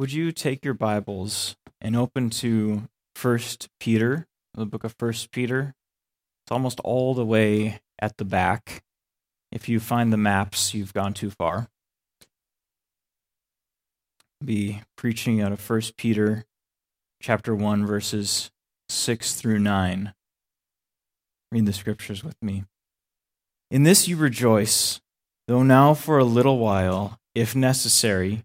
would you take your Bibles and open to First Peter, the book of First Peter? It's almost all the way at the back. If you find the maps, you've gone too far. Be preaching out of First Peter chapter 1 verses 6 through 9. Read the scriptures with me. In this you rejoice, though now for a little while, if necessary,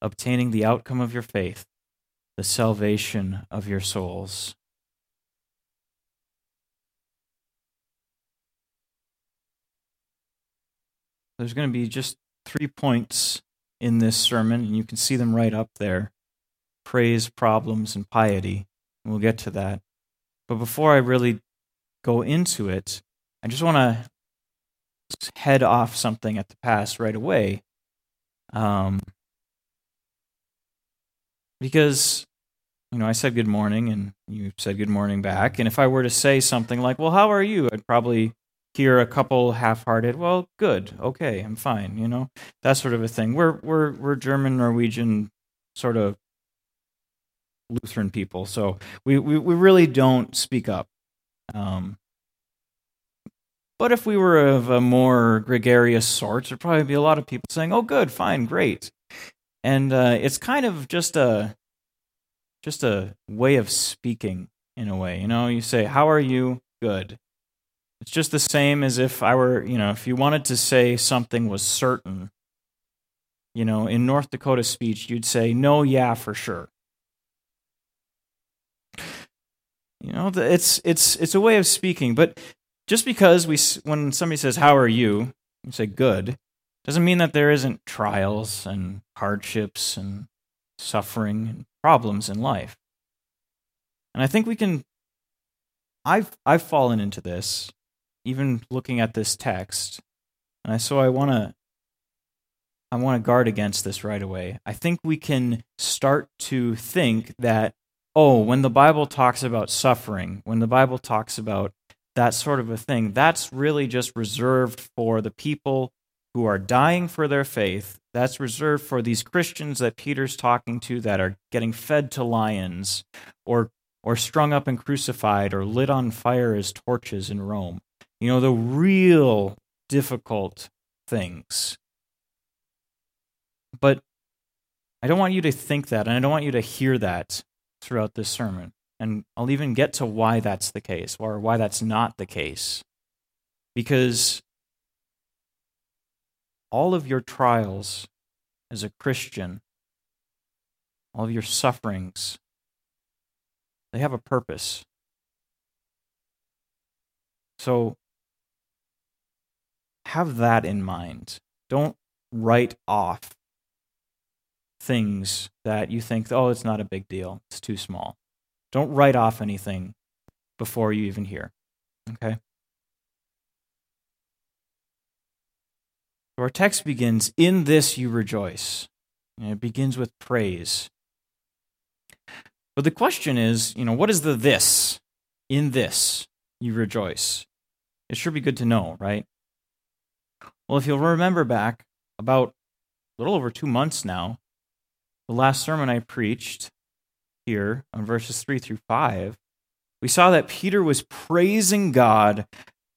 obtaining the outcome of your faith, the salvation of your souls. There's going to be just three points in this sermon, and you can see them right up there praise, problems, and piety. And we'll get to that. But before I really go into it, I just want to head off something at the pass right away. Um, because you know, I said good morning and you said good morning back. And if I were to say something like, well, how are you? I'd probably hear a couple half-hearted, well, good, okay, I'm fine, you know, that sort of a thing. We're we're we're German, Norwegian, sort of Lutheran people, so we we, we really don't speak up. Um, but if we were of a more gregarious sort, there'd probably be a lot of people saying, "Oh, good, fine, great," and uh, it's kind of just a just a way of speaking in a way. You know, you say, "How are you?" Good. It's just the same as if I were, you know, if you wanted to say something was certain. You know, in North Dakota speech, you'd say, "No, yeah, for sure." You know, it's it's it's a way of speaking, but just because we when somebody says, "How are you?" you say, "Good," doesn't mean that there isn't trials and hardships and suffering and problems in life. And I think we can I've I've fallen into this even looking at this text. And I, so I want to I want to guard against this right away. I think we can start to think that oh, when the Bible talks about suffering, when the Bible talks about that sort of a thing, that's really just reserved for the people who are dying for their faith. That's reserved for these Christians that Peter's talking to that are getting fed to lions or or strung up and crucified or lit on fire as torches in Rome. You know, the real difficult things. But I don't want you to think that, and I don't want you to hear that throughout this sermon. And I'll even get to why that's the case, or why that's not the case. Because all of your trials as a Christian, all of your sufferings, they have a purpose. So have that in mind. Don't write off things that you think, oh, it's not a big deal, it's too small. Don't write off anything before you even hear. Okay? Our text begins, In this you rejoice. And it begins with praise. But the question is, you know, what is the this? In this you rejoice. It should be good to know, right? Well, if you'll remember back about a little over two months now, the last sermon I preached here on verses 3 through 5, we saw that Peter was praising God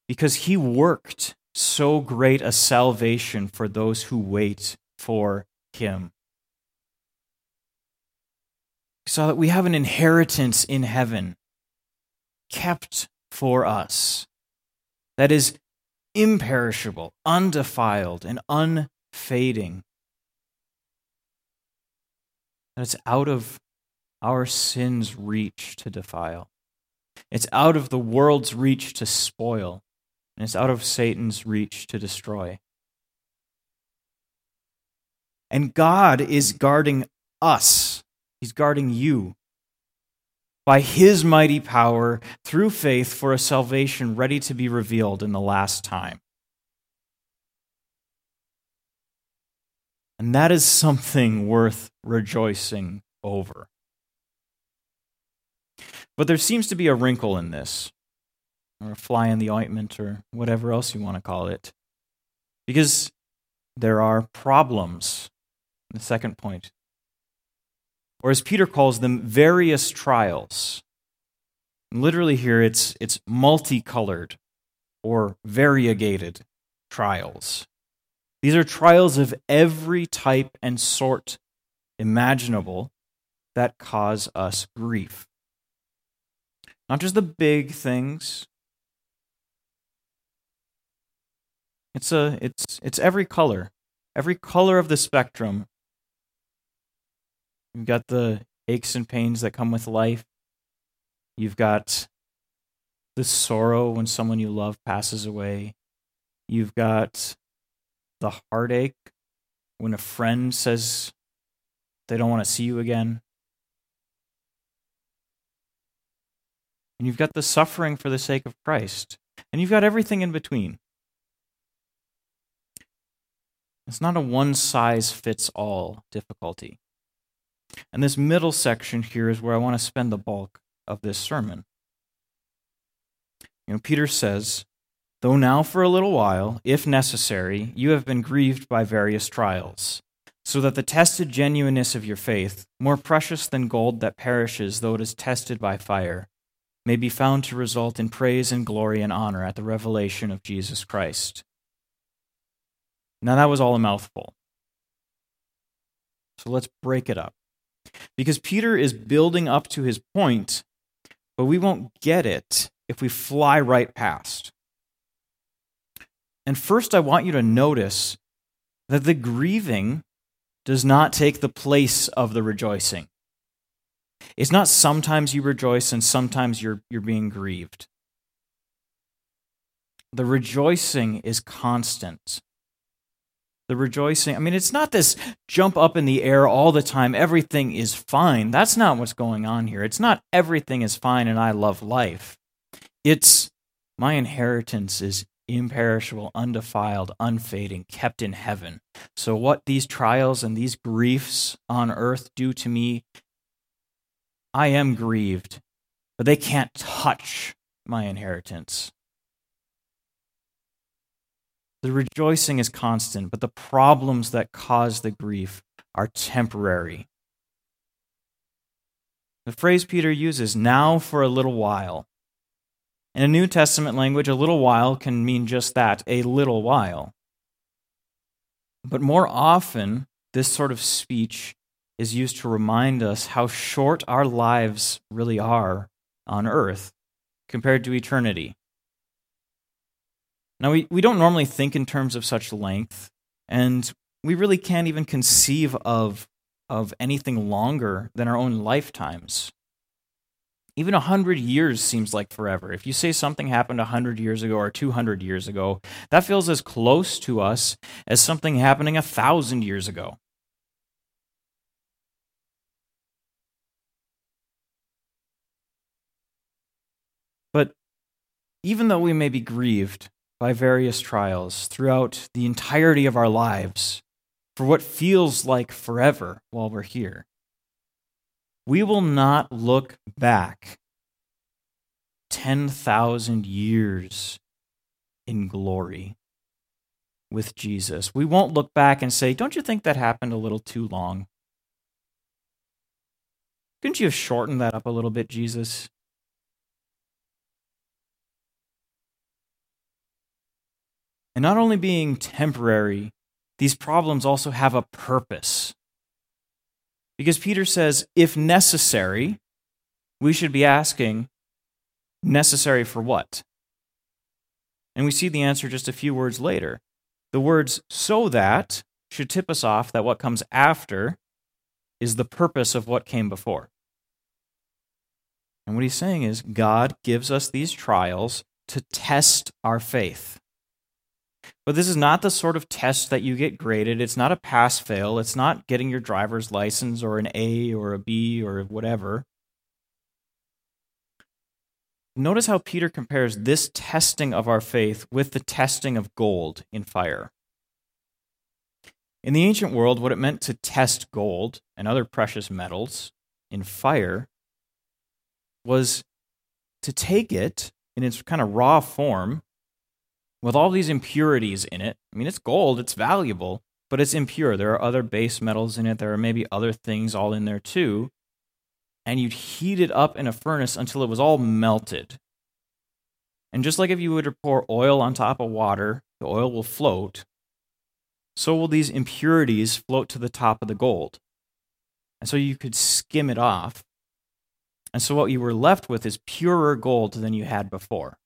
because he worked so great a salvation for those who wait for him. Saw that we have an inheritance in heaven kept for us that is imperishable, undefiled, and unfading. That it's out of our sin's reach to defile. It's out of the world's reach to spoil and it's out of Satan's reach to destroy. And God is guarding us, He's guarding you. By His mighty power, through faith, for a salvation ready to be revealed in the last time. And that is something worth rejoicing over. But there seems to be a wrinkle in this, or a fly in the ointment, or whatever else you want to call it. Because there are problems. The second point. Or as Peter calls them, various trials. Literally, here it's, it's multicolored or variegated trials. These are trials of every type and sort imaginable that cause us grief. Not just the big things. It's a it's it's every color. Every color of the spectrum. You've got the aches and pains that come with life. You've got the sorrow when someone you love passes away. You've got the heartache when a friend says they don't want to see you again. And you've got the suffering for the sake of Christ. And you've got everything in between. It's not a one size fits all difficulty. And this middle section here is where I want to spend the bulk of this sermon. You know, Peter says, Though now for a little while, if necessary, you have been grieved by various trials, so that the tested genuineness of your faith, more precious than gold that perishes though it is tested by fire, may be found to result in praise and glory and honor at the revelation of Jesus Christ. Now, that was all a mouthful. So let's break it up. Because Peter is building up to his point, but we won't get it if we fly right past. And first, I want you to notice that the grieving does not take the place of the rejoicing. It's not sometimes you rejoice and sometimes you're, you're being grieved. The rejoicing is constant. The rejoicing, I mean, it's not this jump up in the air all the time, everything is fine. That's not what's going on here. It's not everything is fine and I love life. It's my inheritance is imperishable, undefiled, unfading, kept in heaven. So, what these trials and these griefs on earth do to me, I am grieved, but they can't touch my inheritance. The rejoicing is constant, but the problems that cause the grief are temporary. The phrase Peter uses, now for a little while, in a New Testament language, a little while can mean just that, a little while. But more often, this sort of speech is used to remind us how short our lives really are on earth compared to eternity. Now, we, we don't normally think in terms of such length, and we really can't even conceive of, of anything longer than our own lifetimes. Even 100 years seems like forever. If you say something happened 100 years ago or 200 years ago, that feels as close to us as something happening 1,000 years ago. But even though we may be grieved by various trials throughout the entirety of our lives for what feels like forever while we're here, we will not look back 10,000 years in glory with Jesus. We won't look back and say, Don't you think that happened a little too long? Couldn't you have shortened that up a little bit, Jesus? And not only being temporary, these problems also have a purpose. Because Peter says, if necessary, we should be asking, necessary for what? And we see the answer just a few words later. The words so that should tip us off that what comes after is the purpose of what came before. And what he's saying is God gives us these trials to test our faith. But this is not the sort of test that you get graded. It's not a pass fail. It's not getting your driver's license or an A or a B or whatever. Notice how Peter compares this testing of our faith with the testing of gold in fire. In the ancient world, what it meant to test gold and other precious metals in fire was to take it in its kind of raw form with all these impurities in it. I mean, it's gold, it's valuable, but it's impure. There are other base metals in it, there are maybe other things all in there too. And you'd heat it up in a furnace until it was all melted. And just like if you were to pour oil on top of water, the oil will float, so will these impurities float to the top of the gold. And so you could skim it off. And so what you were left with is purer gold than you had before.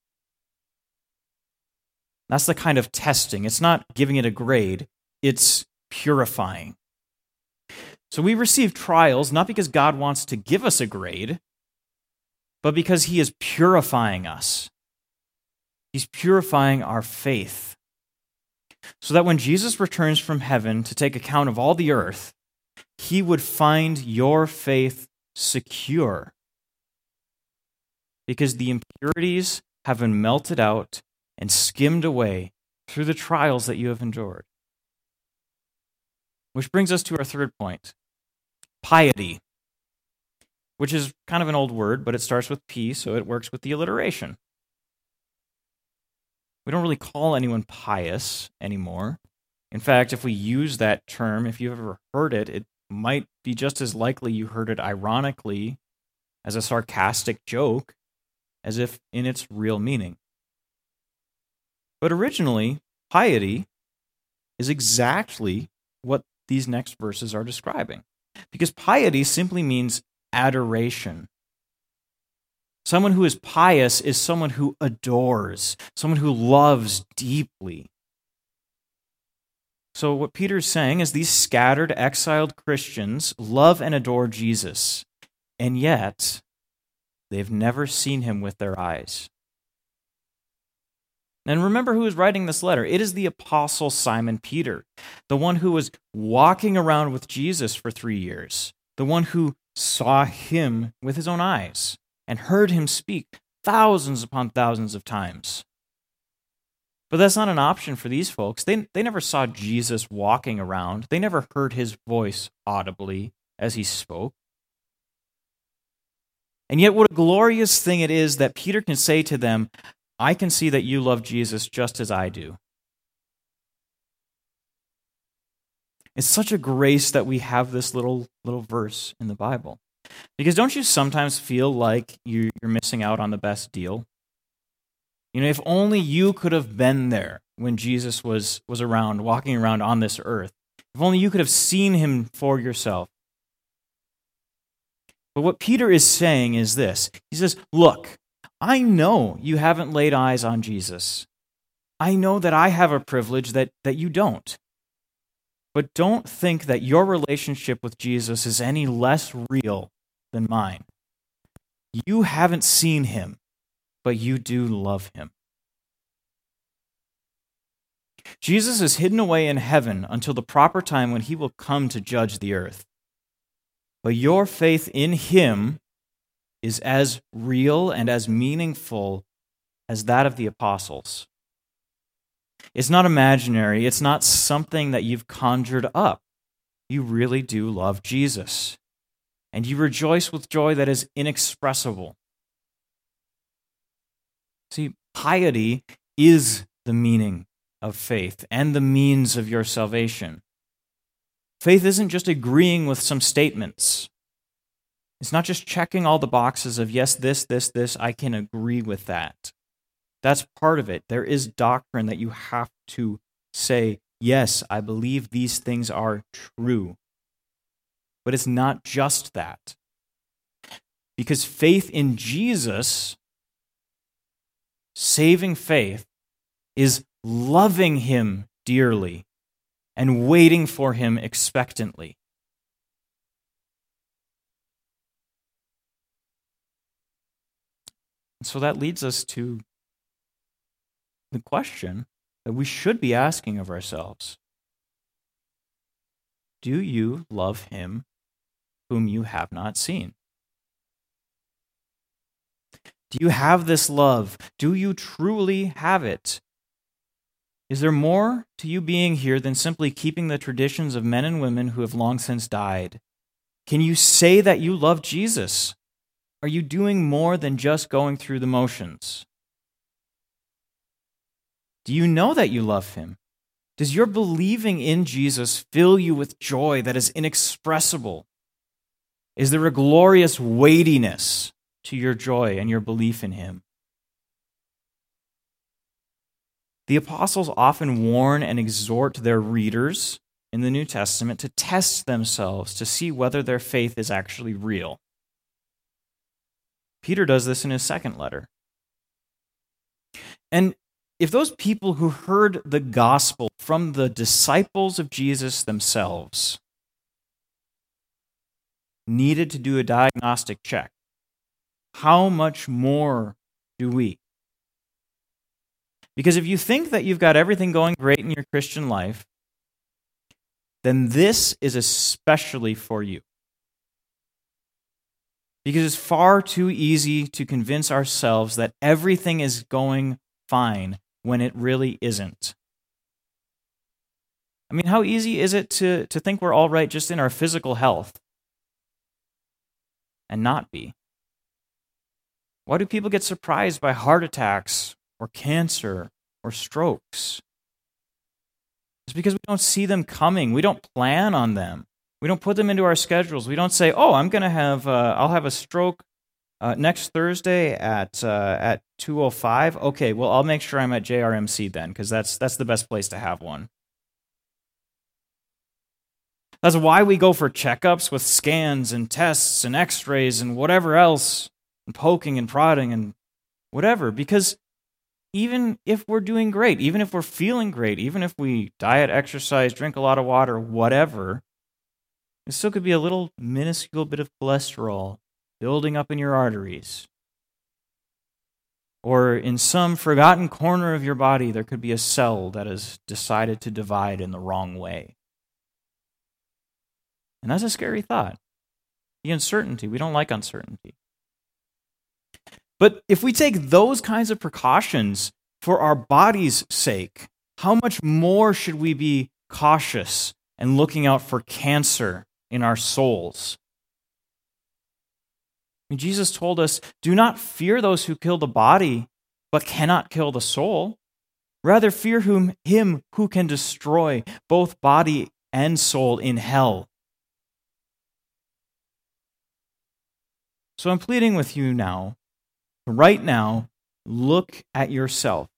That's the kind of testing. It's not giving it a grade, it's purifying. So we receive trials not because God wants to give us a grade, but because He is purifying us. He's purifying our faith. So that when Jesus returns from heaven to take account of all the earth, He would find your faith secure. Because the impurities have been melted out and skimmed away through the trials that you have endured. Which brings us to our third point piety, which is kind of an old word, but it starts with P, so it works with the alliteration. We don't really call anyone pious anymore. In fact, if we use that term, if you've ever heard it, it might be just as likely you heard it ironically as a sarcastic joke as if in its real meaning. But originally, piety is exactly what these next verses are describing. Because piety simply means adoration. Someone who is pious is someone who adores, someone who loves deeply. So, what Peter's saying is these scattered, exiled Christians love and adore Jesus, and yet they've never seen him with their eyes. And remember who is writing this letter. It is the apostle Simon Peter, the one who was walking around with Jesus for three years, the one who saw him with his own eyes and heard him speak thousands upon thousands of times. But that's not an option for these folks. They, they never saw Jesus walking around, they never heard his voice audibly as he spoke. And yet, what a glorious thing it is that Peter can say to them, I can see that you love Jesus just as I do. It's such a grace that we have this little little verse in the Bible. Because don't you sometimes feel like you're missing out on the best deal? You know, if only you could have been there when Jesus was, was around, walking around on this earth. If only you could have seen him for yourself. But what Peter is saying is this He says, Look, I know you haven't laid eyes on Jesus. I know that I have a privilege that, that you don't. But don't think that your relationship with Jesus is any less real than mine. You haven't seen him, but you do love him. Jesus is hidden away in heaven until the proper time when he will come to judge the earth. But your faith in him is as real and as meaningful as that of the apostles. It's not imaginary, it's not something that you've conjured up. You really do love Jesus, and you rejoice with joy that is inexpressible. See, piety is the meaning of faith and the means of your salvation. Faith isn't just agreeing with some statements it's not just checking all the boxes of, yes, this, this, this, I can agree with that. That's part of it. There is doctrine that you have to say, yes, I believe these things are true. But it's not just that. Because faith in Jesus, saving faith, is loving him dearly and waiting for him expectantly. So that leads us to the question that we should be asking of ourselves. Do you love him whom you have not seen? Do you have this love? Do you truly have it? Is there more to you being here than simply keeping the traditions of men and women who have long since died? Can you say that you love Jesus? Are you doing more than just going through the motions? Do you know that you love him? Does your believing in Jesus fill you with joy that is inexpressible? Is there a glorious weightiness to your joy and your belief in him? The apostles often warn and exhort their readers in the New Testament to test themselves to see whether their faith is actually real. Peter does this in his second letter. And if those people who heard the gospel from the disciples of Jesus themselves needed to do a diagnostic check, how much more do we? Because if you think that you've got everything going great in your Christian life, then this is especially for you. Because it's far too easy to convince ourselves that everything is going fine when it really isn't. I mean, how easy is it to, to think we're all right just in our physical health and not be? Why do people get surprised by heart attacks or cancer or strokes? It's because we don't see them coming. We don't plan on them. We don't put them into our schedules. We don't say, "Oh, I'm going to have uh, I'll have a stroke uh, next Thursday at uh, at 2:05." Okay, well, I'll make sure I'm at JRMC then because that's that's the best place to have one. That's why we go for checkups with scans and tests and x-rays and whatever else and poking and prodding and whatever because even if we're doing great, even if we're feeling great, even if we diet, exercise, drink a lot of water, whatever, it still could be a little minuscule bit of cholesterol building up in your arteries. Or in some forgotten corner of your body, there could be a cell that has decided to divide in the wrong way. And that's a scary thought. The uncertainty, we don't like uncertainty. But if we take those kinds of precautions for our body's sake, how much more should we be cautious and looking out for cancer in our souls? And Jesus told us, Do not fear those who kill the body, but cannot kill the soul. Rather, fear whom, him who can destroy both body and soul in hell. So I'm pleading with you now right now, look at yourself.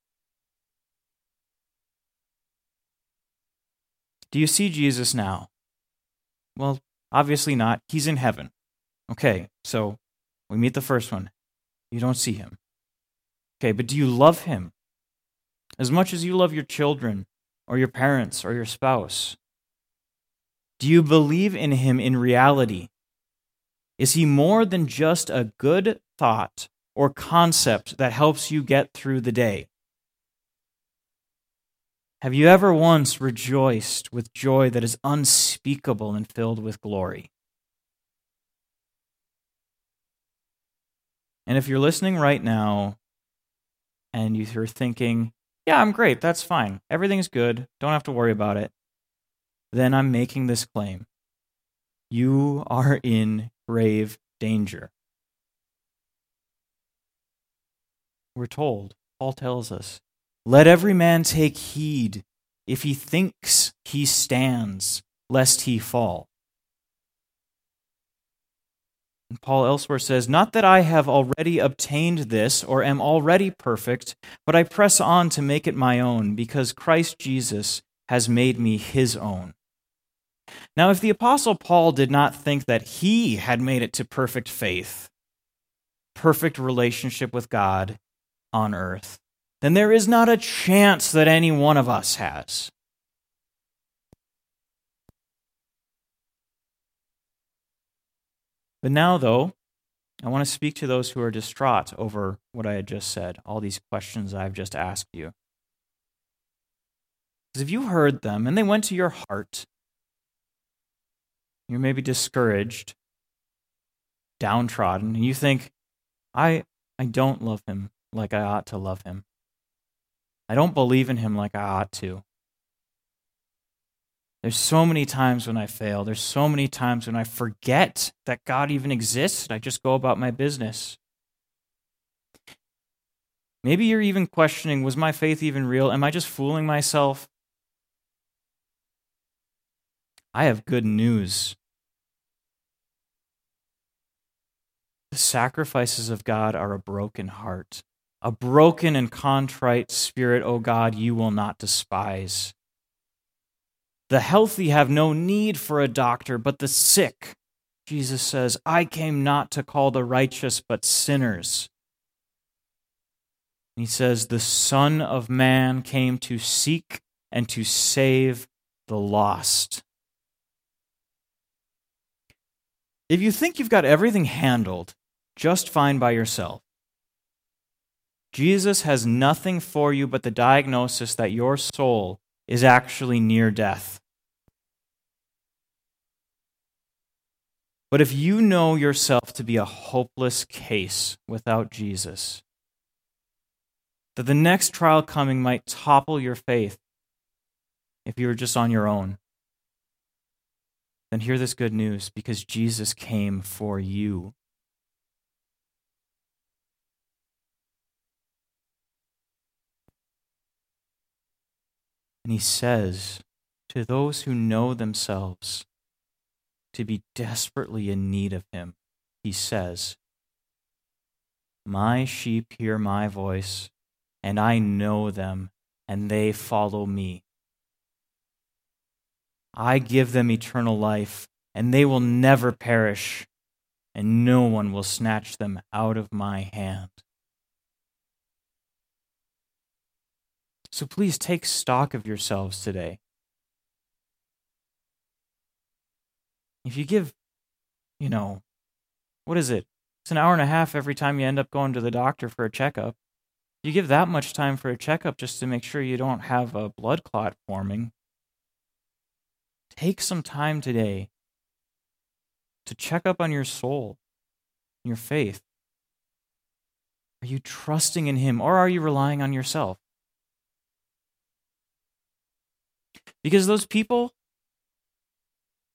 Do you see Jesus now? Well, obviously not. He's in heaven. Okay, so we meet the first one. You don't see him. Okay, but do you love him as much as you love your children or your parents or your spouse? Do you believe in him in reality? Is he more than just a good thought or concept that helps you get through the day? Have you ever once rejoiced with joy that is unspeakable and filled with glory? And if you're listening right now and you're thinking, yeah, I'm great, that's fine, everything's good, don't have to worry about it, then I'm making this claim. You are in grave danger. we're told, Paul tells us, let every man take heed if he thinks he stands, lest he fall. And Paul elsewhere says, Not that I have already obtained this or am already perfect, but I press on to make it my own, because Christ Jesus has made me his own. Now, if the Apostle Paul did not think that he had made it to perfect faith, perfect relationship with God, on earth, then there is not a chance that any one of us has. But now, though, I want to speak to those who are distraught over what I had just said, all these questions I've just asked you. Because if you heard them and they went to your heart, you're maybe discouraged, downtrodden, and you think, I, I don't love him like I ought to love him. I don't believe in him like I ought to. There's so many times when I fail. There's so many times when I forget that God even exists and I just go about my business. Maybe you're even questioning was my faith even real? Am I just fooling myself? I have good news. The sacrifices of God are a broken heart. A broken and contrite spirit, O God, you will not despise. The healthy have no need for a doctor, but the sick. Jesus says, I came not to call the righteous, but sinners. He says, The Son of Man came to seek and to save the lost. If you think you've got everything handled just fine by yourself, Jesus has nothing for you but the diagnosis that your soul is actually near death. But if you know yourself to be a hopeless case without Jesus, that the next trial coming might topple your faith if you were just on your own, then hear this good news because Jesus came for you. And he says to those who know themselves to be desperately in need of him, he says, My sheep hear my voice, and I know them, and they follow me. I give them eternal life, and they will never perish, and no one will snatch them out of my hand. So please take stock of yourselves today. If you give, you know, what is it? It's an hour and a half every time you end up going to the doctor for a checkup. You give that much time for a checkup just to make sure you don't have a blood clot forming. Take some time today to check up on your soul, your faith. Are you trusting in Him or are you relying on yourself? Because those people,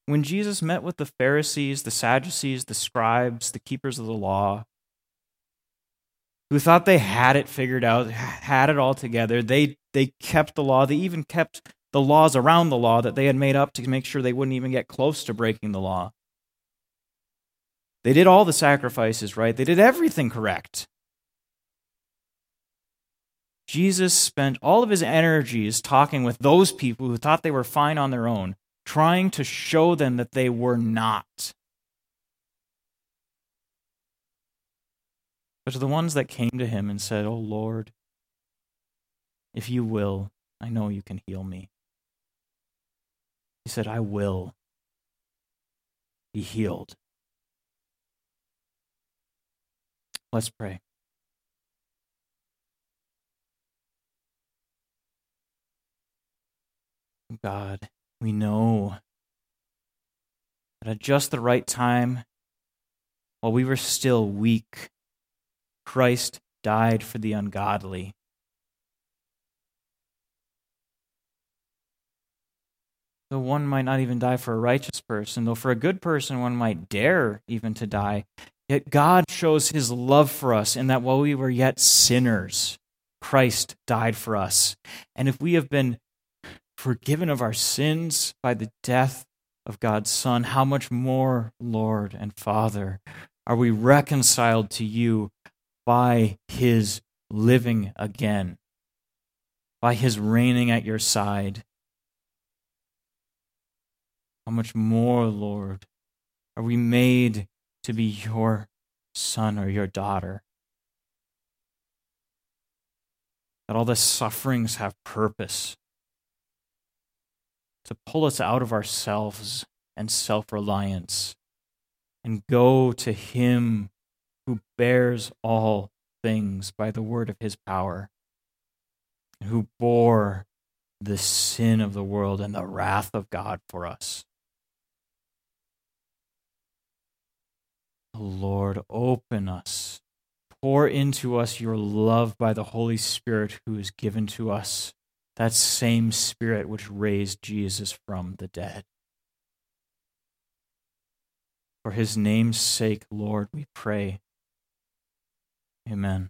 when Jesus met with the Pharisees, the Sadducees, the scribes, the keepers of the law, who thought they had it figured out, had it all together, they, they kept the law. They even kept the laws around the law that they had made up to make sure they wouldn't even get close to breaking the law. They did all the sacrifices right, they did everything correct. Jesus spent all of his energies talking with those people who thought they were fine on their own, trying to show them that they were not. But to the ones that came to him and said, Oh Lord, if you will, I know you can heal me. He said, I will be healed. Let's pray. God, we know that at just the right time, while we were still weak, Christ died for the ungodly. Though one might not even die for a righteous person, though for a good person one might dare even to die, yet God shows his love for us in that while we were yet sinners, Christ died for us. And if we have been forgiven of our sins by the death of God's Son, how much more, Lord and Father, are we reconciled to you by his living again, by his reigning at your side? How much more, Lord, are we made to be your son or your daughter? That all the sufferings have purpose to pull us out of ourselves and self reliance and go to Him who bears all things by the word of His power, and who bore the sin of the world and the wrath of God for us. Lord, open us. Pour into us your love by the Holy Spirit who is given to us, that same Spirit which raised Jesus from the dead. For his name's sake, Lord, we pray. Amen.